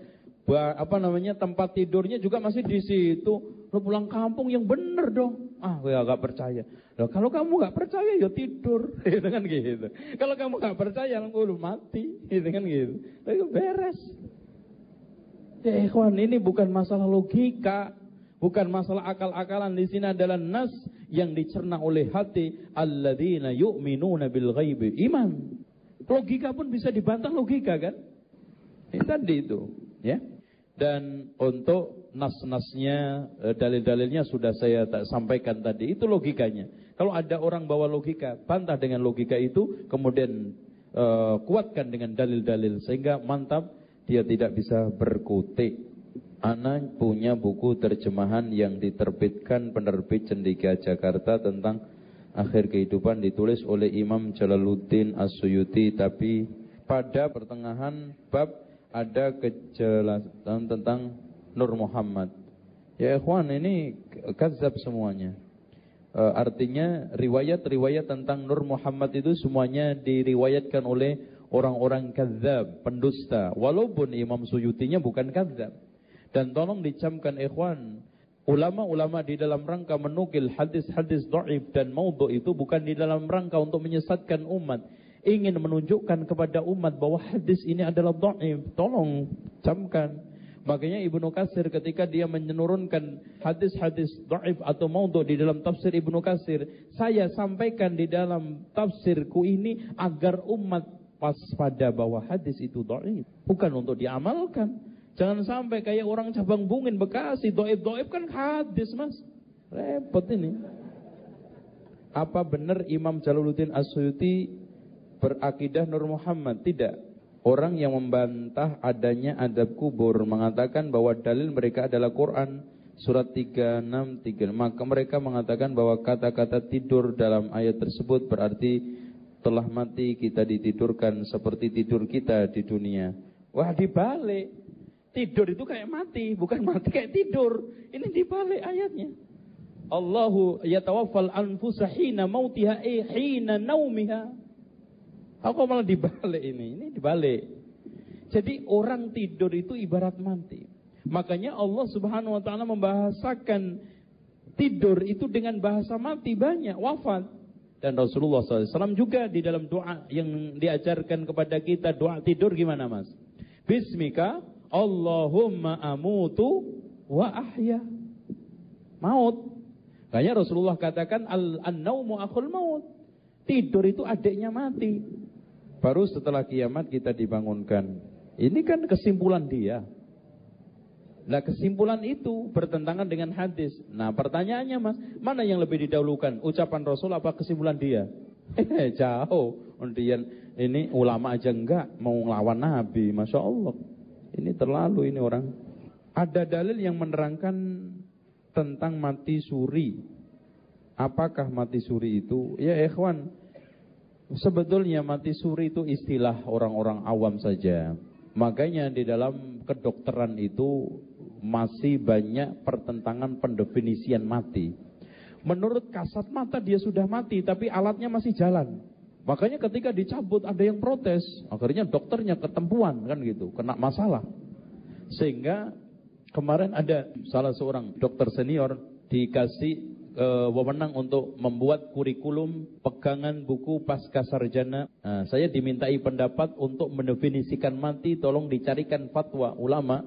Ba, apa namanya tempat tidurnya juga masih di situ. Lo pulang kampung yang bener dong. Ah, gue gak percaya. Loh, kalau kamu gak percaya ya tidur, gitu kan gitu. Kalau kamu gak percaya, lu mati, gitu kan gitu. Tapi beres. Ya ikhwan, ini bukan masalah logika, bukan masalah akal-akalan. Di sini adalah nas yang dicerna oleh hati. Alladzina yu'minuna bil ghaibi. Iman. Logika pun bisa dibantah logika kan? Ini tadi itu, ya. Dan untuk nas-nasnya, eh, dalil-dalilnya sudah saya tak sampaikan tadi. Itu logikanya. Kalau ada orang bawa logika, bantah dengan logika itu, kemudian uh, kuatkan dengan dalil-dalil sehingga mantap dia tidak bisa berkutik. Anak punya buku terjemahan yang diterbitkan penerbit Cendika Jakarta tentang akhir kehidupan ditulis oleh Imam Jalaluddin As-Suyuti tapi pada pertengahan bab ada kejelasan tentang Nur Muhammad. Ya ikhwan ini kazab semuanya. E, artinya riwayat-riwayat tentang Nur Muhammad itu semuanya diriwayatkan oleh orang-orang kazab, pendusta. Walaupun Imam Suyutinya bukan kazab. Dan tolong dicamkan ikhwan, ulama-ulama di dalam rangka menukil hadis-hadis dhaif dan maudhu itu bukan di dalam rangka untuk menyesatkan umat. Ingin menunjukkan kepada umat bahwa hadis ini adalah dhaif. Tolong camkan. Makanya Ibnu Kasir ketika dia menurunkan hadis-hadis dhaif atau maudhu di dalam tafsir Ibnu Kasir, saya sampaikan di dalam tafsirku ini agar umat waspada bahwa hadis itu dhaif, bukan untuk diamalkan. Jangan sampai kayak orang cabang bungin Bekasi, dhaif-dhaif kan hadis, Mas. Repot ini. Apa benar Imam Jalaluddin Asyuti berakidah Nur Muhammad? Tidak. Orang yang membantah adanya adab kubur mengatakan bahwa dalil mereka adalah Quran surat 363. Maka mereka mengatakan bahwa kata-kata tidur dalam ayat tersebut berarti telah mati kita ditidurkan seperti tidur kita di dunia. Wah dibalik. Tidur itu kayak mati, bukan mati kayak tidur. Ini dibalik ayatnya. Allahu yatawaffal anfusa hina mautiha eh hina naumiha. Aku malah dibalik ini? Ini dibalik. Jadi orang tidur itu ibarat mati. Makanya Allah Subhanahu wa taala membahasakan tidur itu dengan bahasa mati banyak, wafat. Dan Rasulullah SAW juga di dalam doa yang diajarkan kepada kita doa tidur gimana mas? Bismika Allahumma amutu wa ahya. Maut. Kayaknya Rasulullah katakan al-naumu akhul maut. Tidur itu adiknya mati. Baru setelah kiamat kita dibangunkan. Ini kan kesimpulan dia. Nah kesimpulan itu bertentangan dengan hadis. Nah pertanyaannya mas, mana yang lebih didahulukan? Ucapan Rasul apa kesimpulan dia? Eh jauh. Kemudian ini ulama aja enggak mau ngelawan Nabi. Masya Allah. Ini terlalu ini orang. Ada dalil yang menerangkan tentang mati suri. Apakah mati suri itu? Ya ikhwan, Sebetulnya mati suri itu istilah orang-orang awam saja. Makanya di dalam kedokteran itu masih banyak pertentangan pendefinisian mati. Menurut kasat mata dia sudah mati tapi alatnya masih jalan. Makanya ketika dicabut ada yang protes. Akhirnya dokternya ketempuan kan gitu, kena masalah. Sehingga kemarin ada salah seorang dokter senior dikasih e, wewenang untuk membuat kurikulum pegangan buku pasca sarjana. Nah, saya dimintai pendapat untuk mendefinisikan mati, tolong dicarikan fatwa ulama.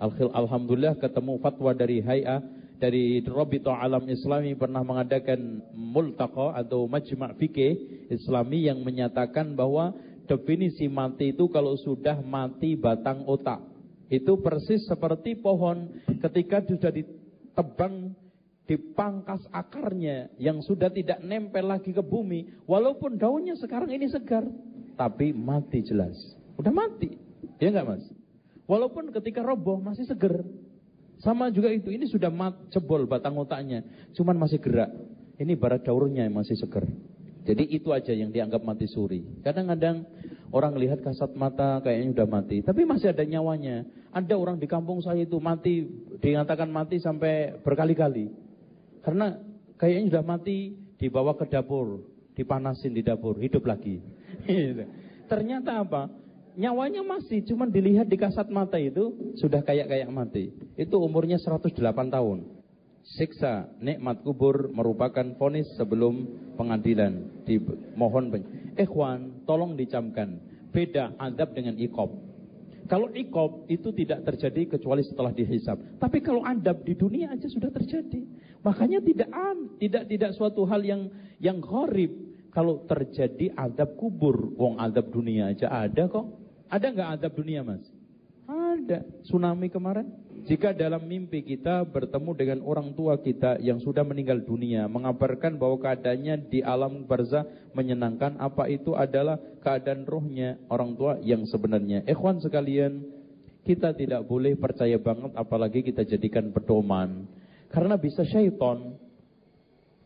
Alhamdulillah ketemu fatwa dari Hay'a dari Rabita Alam Islami pernah mengadakan multaqa atau majma' fikih Islami yang menyatakan bahwa definisi mati itu kalau sudah mati batang otak. Itu persis seperti pohon ketika sudah ditebang dipangkas akarnya yang sudah tidak nempel lagi ke bumi, walaupun daunnya sekarang ini segar, tapi mati jelas. Udah mati. Ya enggak, Mas? Walaupun ketika roboh masih segar. Sama juga itu, ini sudah mat, jebol batang otaknya, cuman masih gerak. Ini barat daurnya yang masih segar. Jadi itu aja yang dianggap mati suri. Kadang-kadang orang lihat kasat mata kayaknya sudah mati, tapi masih ada nyawanya. Ada orang di kampung saya itu mati, dinyatakan mati sampai berkali-kali. Karena kayaknya sudah mati, dibawa ke dapur, dipanasin di dapur, hidup lagi. Ternyata apa? Nyawanya masih, cuma dilihat di kasat mata itu sudah kayak-kayak mati. Itu umurnya 108 tahun. Siksa nikmat kubur merupakan vonis sebelum pengadilan. Dimohon Ikhwan, tolong dicamkan. Beda adab dengan ikob. Kalau ikob itu tidak terjadi kecuali setelah dihisap. Tapi kalau adab di dunia aja sudah terjadi. Makanya tidak an, tidak tidak suatu hal yang yang gharib kalau terjadi adab kubur. Wong adab dunia aja ada kok. Ada nggak adab dunia mas? Ada. Tsunami kemarin. Jika dalam mimpi kita bertemu dengan orang tua kita yang sudah meninggal dunia, mengabarkan bahwa keadaannya di alam barzah menyenangkan, apa itu adalah keadaan rohnya orang tua yang sebenarnya. Ikhwan sekalian, kita tidak boleh percaya banget apalagi kita jadikan pedoman. Karena bisa syaitan.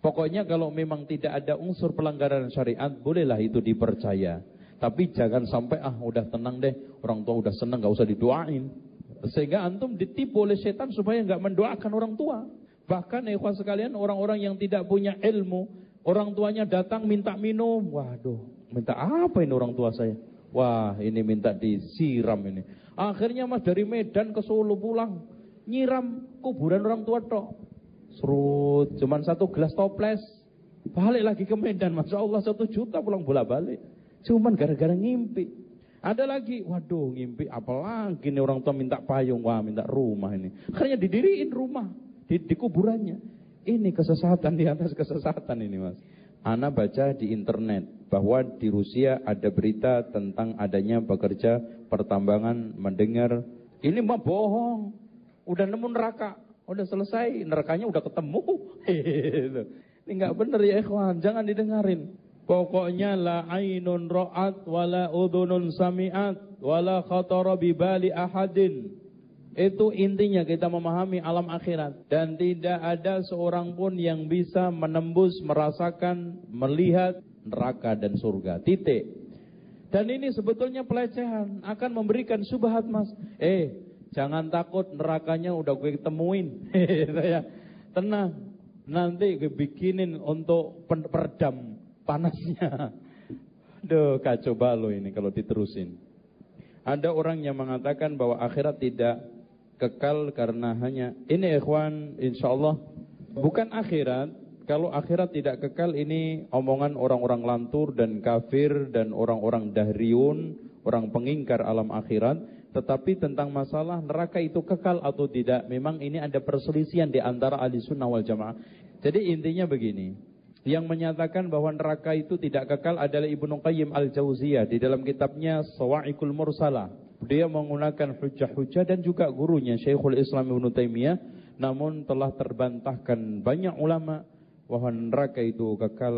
Pokoknya kalau memang tidak ada unsur pelanggaran syariat, bolehlah itu dipercaya. Tapi jangan sampai ah udah tenang deh, orang tua udah senang nggak usah didoain. Sehingga antum ditipu oleh setan supaya nggak mendoakan orang tua. Bahkan ikhwan sekalian orang-orang yang tidak punya ilmu, orang tuanya datang minta minum. Waduh, minta apa ini orang tua saya? Wah, ini minta disiram ini. Akhirnya mas dari Medan ke Solo pulang, nyiram kuburan orang tua tok. Serut, cuman satu gelas toples. Balik lagi ke Medan, Masya Allah satu juta pulang bola balik. Cuman gara-gara ngimpi. Ada lagi, waduh ngimpi apalagi nih orang tua minta payung, wah minta rumah ini. Akhirnya didiriin rumah di, di kuburannya. Ini kesesatan di atas kesesatan ini mas. Ana baca di internet bahwa di Rusia ada berita tentang adanya pekerja pertambangan mendengar ini mah bohong. Udah nemu neraka, udah selesai, nerakanya udah ketemu. Gitu. ini nggak bener ya ikhwan, jangan didengarin. Pokoknya la ainun ra'at wala udhunun sami'at wala khatara bibali ahadin itu intinya kita memahami alam akhirat. Dan tidak ada seorang pun yang bisa menembus, merasakan, melihat neraka dan surga. Titik. Dan ini sebetulnya pelecehan. Akan memberikan subhat mas. Eh, jangan takut nerakanya udah gue ketemuin. ya. Tenang. Nanti gue bikinin untuk peredam panasnya. Duh, kacau balau ini kalau diterusin. Ada orang yang mengatakan bahwa akhirat tidak kekal karena hanya ini ikhwan insyaallah bukan akhirat kalau akhirat tidak kekal ini omongan orang-orang lantur dan kafir dan orang-orang dahriun, orang pengingkar alam akhirat. Tetapi tentang masalah neraka itu kekal atau tidak, memang ini ada perselisihan di antara ahli sunnah wal jamaah. Jadi intinya begini, yang menyatakan bahwa neraka itu tidak kekal adalah Ibnu Qayyim al-Jauziyah di dalam kitabnya Sawa'iqul Mursalah. Dia menggunakan hujah-hujah dan juga gurunya Syekhul Islam Ibn Taimiyah namun telah terbantahkan banyak ulama bahwa neraka itu kekal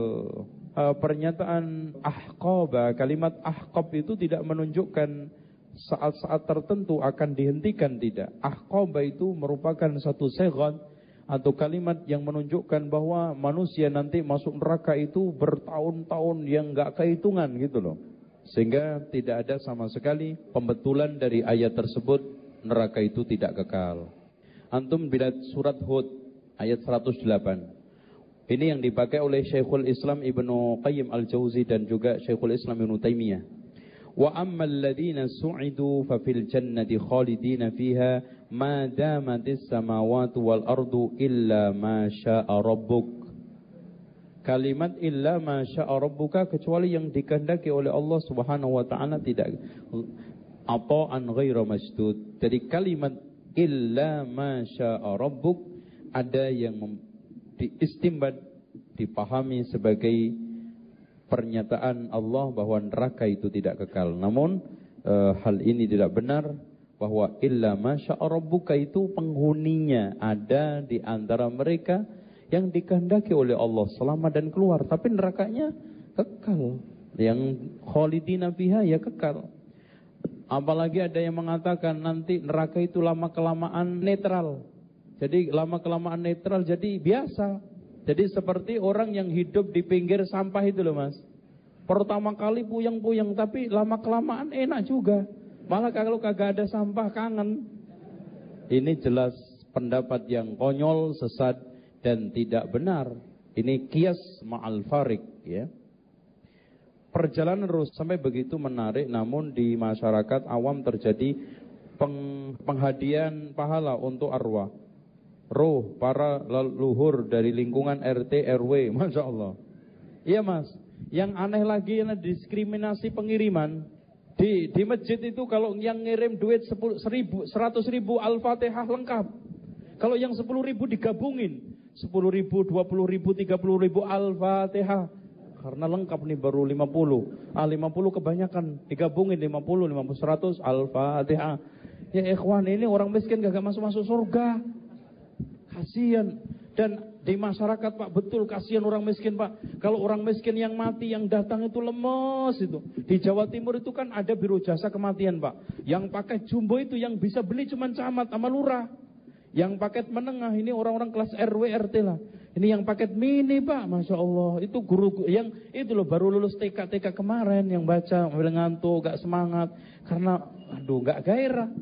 uh, pernyataan ahqaba kalimat ahqab itu tidak menunjukkan saat-saat tertentu akan dihentikan tidak ahqaba itu merupakan satu segon atau kalimat yang menunjukkan bahwa manusia nanti masuk neraka itu bertahun-tahun yang enggak kehitungan gitu loh sehingga tidak ada sama sekali pembetulan dari ayat tersebut neraka itu tidak kekal. Antum bila surat Hud ayat 108. Ini yang dipakai oleh Syekhul Islam Ibnu Qayyim Al-Jauzi dan juga Syekhul Islam Ibnu Taimiyah. Wa ammal ladzina su'idu fa fil jannati khalidina fiha ma damatis samawati wal ardu illa ma kalimat illa masya rabbuka kecuali yang dikehendaki oleh Allah Subhanahu wa taala tidak an ghaira masdud. Jadi kalimat illa masya rabbuk ada yang diistimbat dipahami sebagai pernyataan Allah bahwa neraka itu tidak kekal. Namun e, hal ini tidak benar bahwa illa masya rabbuka itu penghuninya ada di antara mereka yang dikehendaki oleh Allah selamat dan keluar. Tapi nerakanya kekal. Yang khalidina fiha ya kekal. Apalagi ada yang mengatakan nanti neraka itu lama kelamaan netral. Jadi lama kelamaan netral jadi biasa jadi seperti orang yang hidup di pinggir sampah itu loh mas pertama kali puyeng-puyeng tapi lama kelamaan enak juga malah kalau kagak ada sampah kangen ini jelas pendapat yang konyol sesat dan tidak benar. Ini kias ma'al farik ya. Perjalanan terus sampai begitu menarik namun di masyarakat awam terjadi peng, penghadian pahala untuk arwah. Roh para leluhur dari lingkungan RT RW, Masya Allah. Iya mas, yang aneh lagi adalah diskriminasi pengiriman. Di, di masjid itu kalau yang ngirim duit 10, 1000, 100 ribu Al-Fatihah lengkap. Kalau yang 10 ribu digabungin, 10 ribu, 20 ribu, 30 ribu Al-Fatihah. Karena lengkap nih baru 50. Ah 50 kebanyakan. Digabungin 50, 50, 100 Al-Fatihah. Ya ikhwan ini orang miskin gak masuk-masuk surga. Kasian. Dan di masyarakat Pak betul kasihan orang miskin Pak. Kalau orang miskin yang mati yang datang itu lemes itu. Di Jawa Timur itu kan ada biro jasa kematian Pak. Yang pakai jumbo itu yang bisa beli cuma camat sama lurah. Yang paket menengah ini orang-orang kelas RW RT lah. Ini yang paket mini pak, masya Allah. Itu guru yang itu loh baru lulus TK TK kemarin yang baca ngantuk, gak semangat karena aduh gak gairah.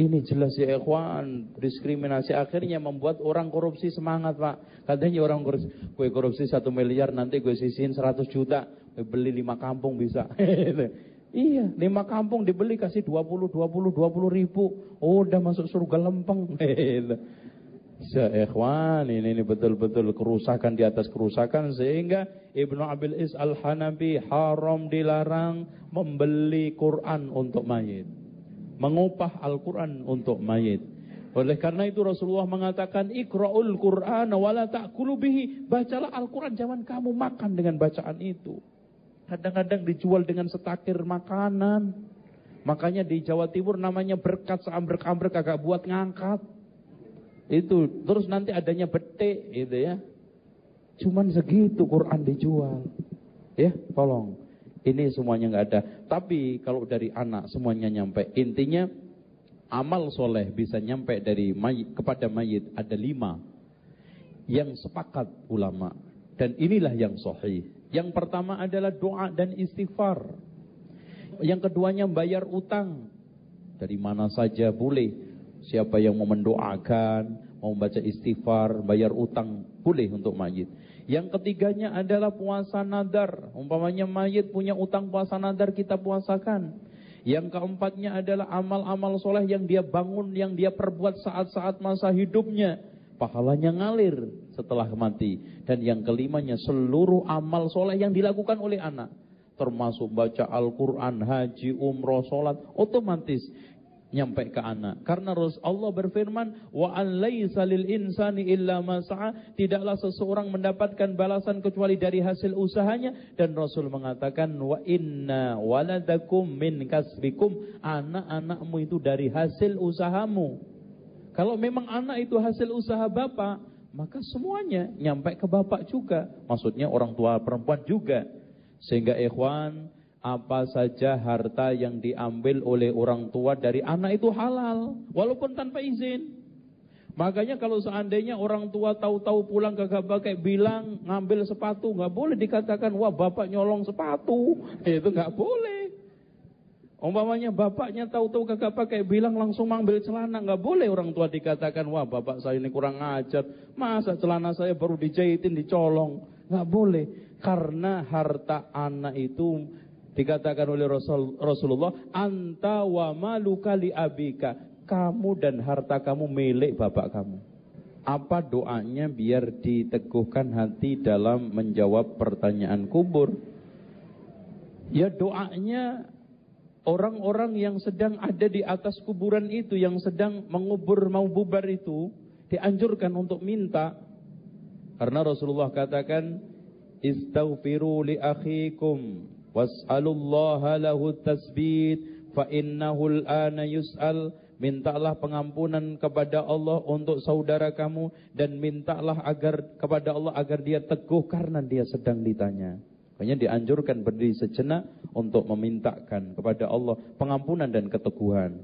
Ini jelas ya ikhwan, diskriminasi akhirnya membuat orang korupsi semangat pak. Katanya orang korupsi, gue korupsi satu miliar nanti gue sisihin 100 juta, gue beli lima kampung bisa. Iya, lima kampung dibeli kasih 20, 20, 20 ribu. Oh, udah masuk surga lempeng. Seikhwan, ini, ini betul-betul kerusakan di atas kerusakan. Sehingga Ibnu Abil Is Al-Hanabi haram dilarang membeli Quran untuk mayit. Mengupah Al-Quran untuk mayit. Oleh karena itu Rasulullah mengatakan Ikra'ul Qur'an wala ta'kulu bihi. Bacalah Al-Quran, jangan kamu makan dengan bacaan itu. Kadang-kadang dijual dengan setakir makanan. Makanya di Jawa Timur namanya berkat seambrek-ambrek agak buat ngangkat. Itu terus nanti adanya bete gitu ya. Cuman segitu Quran dijual. Ya, tolong. Ini semuanya nggak ada. Tapi kalau dari anak semuanya nyampe. Intinya amal soleh bisa nyampe dari mayit kepada mayit ada lima yang sepakat ulama dan inilah yang sahih yang pertama adalah doa dan istighfar. Yang keduanya bayar utang. Dari mana saja boleh. Siapa yang mau mendoakan, mau membaca istighfar, bayar utang, boleh untuk mayit. Yang ketiganya adalah puasa nadar. Umpamanya mayit punya utang puasa nadar, kita puasakan. Yang keempatnya adalah amal-amal soleh yang dia bangun, yang dia perbuat saat-saat masa hidupnya pahalanya ngalir setelah mati. Dan yang kelimanya seluruh amal soleh yang dilakukan oleh anak. Termasuk baca Al-Quran, haji, umroh, sholat. Otomatis nyampe ke anak. Karena Allah berfirman, wa an laisa lil insani illa ma Tidaklah seseorang mendapatkan balasan kecuali dari hasil usahanya dan Rasul mengatakan wa inna waladakum min kasbikum. Anak-anakmu itu dari hasil usahamu. Kalau memang anak itu hasil usaha bapak, maka semuanya nyampe ke bapak juga. Maksudnya orang tua perempuan juga. Sehingga ikhwan, apa saja harta yang diambil oleh orang tua dari anak itu halal. Walaupun tanpa izin. Makanya kalau seandainya orang tua tahu-tahu pulang kagak pakai bilang ngambil sepatu, nggak boleh dikatakan wah bapak nyolong sepatu. Itu nggak boleh. Umpamanya bapaknya tahu-tahu kagak pakai bilang langsung mengambil celana. Nggak boleh orang tua dikatakan, wah bapak saya ini kurang ajar. Masa celana saya baru dijahitin, dicolong. Nggak boleh. Karena harta anak itu dikatakan oleh Rasul, Rasulullah, anta wa maluka li abika. Kamu dan harta kamu milik bapak kamu. Apa doanya biar diteguhkan hati dalam menjawab pertanyaan kubur? Ya doanya orang-orang yang sedang ada di atas kuburan itu, yang sedang mengubur mau bubar itu, dianjurkan untuk minta. Karena Rasulullah katakan, Istaghfiru li akhikum, was'alullaha lahu tasbit, fa innahu al-ana yus'al, mintalah pengampunan kepada Allah untuk saudara kamu dan mintalah agar kepada Allah agar dia teguh karena dia sedang ditanya. Makanya dianjurkan berdiri sejenak untuk memintakan kepada Allah pengampunan dan keteguhan.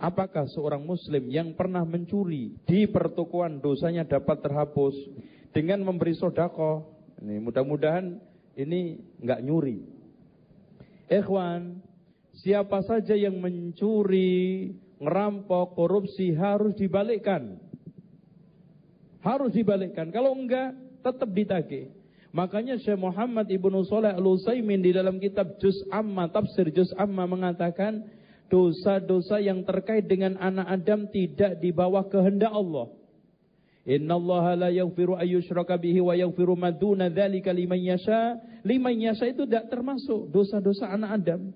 Apakah seorang muslim yang pernah mencuri di pertukuan dosanya dapat terhapus dengan memberi sodako? Ini mudah-mudahan ini nggak nyuri. Ikhwan, siapa saja yang mencuri, ngerampok, korupsi harus dibalikkan. Harus dibalikkan. Kalau enggak, tetap ditagih. Makanya Syekh Muhammad Ibnu Saleh Al-Utsaimin di dalam kitab Juz Amma, tafsir Juz Amma mengatakan dosa-dosa yang terkait dengan anak Adam tidak di bawah kehendak Allah. Inna Allah la yaghfiru ayyushraka bihi wa yaghfiru ma duna dzalika liman yasha. Liman yasha itu tidak termasuk dosa-dosa anak Adam.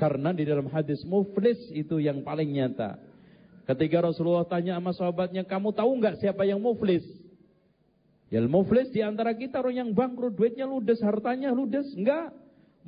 Karena di dalam hadis muflis itu yang paling nyata. Ketika Rasulullah tanya sama sahabatnya, kamu tahu nggak siapa yang muflis? Ya muflis di antara kita orang yang bangkrut, duitnya ludes, hartanya ludes. Enggak.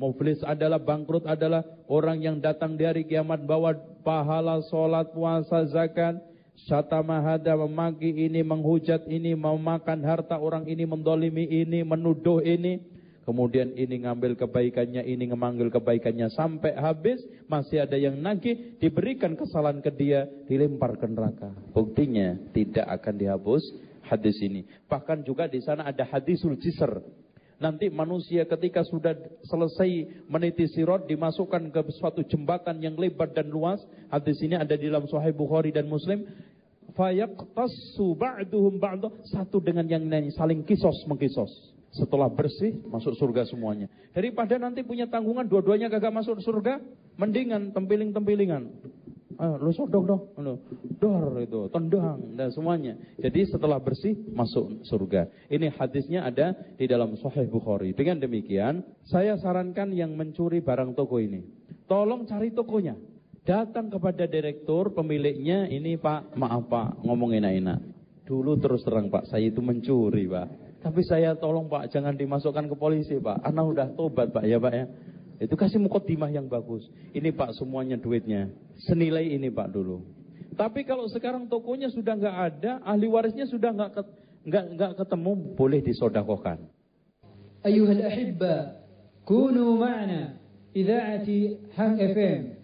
Muflis adalah bangkrut adalah orang yang datang dari kiamat bawa pahala, sholat, puasa, zakat. Syatamahada memaki ini, menghujat ini, memakan harta orang ini, mendolimi ini, menuduh ini. Kemudian ini ngambil kebaikannya, ini ngemanggil kebaikannya sampai habis, masih ada yang nagih, diberikan kesalahan ke dia, dilempar ke neraka. Buktinya tidak akan dihapus hadis ini. Bahkan juga di sana ada hadisul jisr. Nanti manusia ketika sudah selesai meniti sirot dimasukkan ke suatu jembatan yang lebar dan luas. Hadis ini ada di dalam Sahih Bukhari dan Muslim. Fayaqtassu ba'duhum ba'du satu dengan yang lain saling kisos mengkisos. Setelah bersih masuk surga semuanya. Daripada nanti punya tanggungan dua-duanya kagak masuk surga, mendingan tempiling-tempilingan. Ayo, sodok dong, lu dor itu, tendang dan semuanya. Jadi setelah bersih masuk surga. Ini hadisnya ada di dalam Sahih Bukhari. Dengan demikian, saya sarankan yang mencuri barang toko ini, tolong cari tokonya. Datang kepada direktur pemiliknya, ini Pak, maaf Pak, ngomong enak-enak. Dulu terus terang Pak, saya itu mencuri Pak. Tapi saya tolong Pak, jangan dimasukkan ke polisi Pak. Anak udah tobat Pak ya Pak ya. Itu kasih mukotimah yang bagus. Ini Pak semuanya duitnya. Senilai ini Pak dulu. Tapi kalau sekarang tokonya sudah nggak ada, ahli warisnya sudah nggak nggak nggak ketemu, boleh disodakokan. Ayuhal ahibba, kunu ma'na ida'ati Hang FM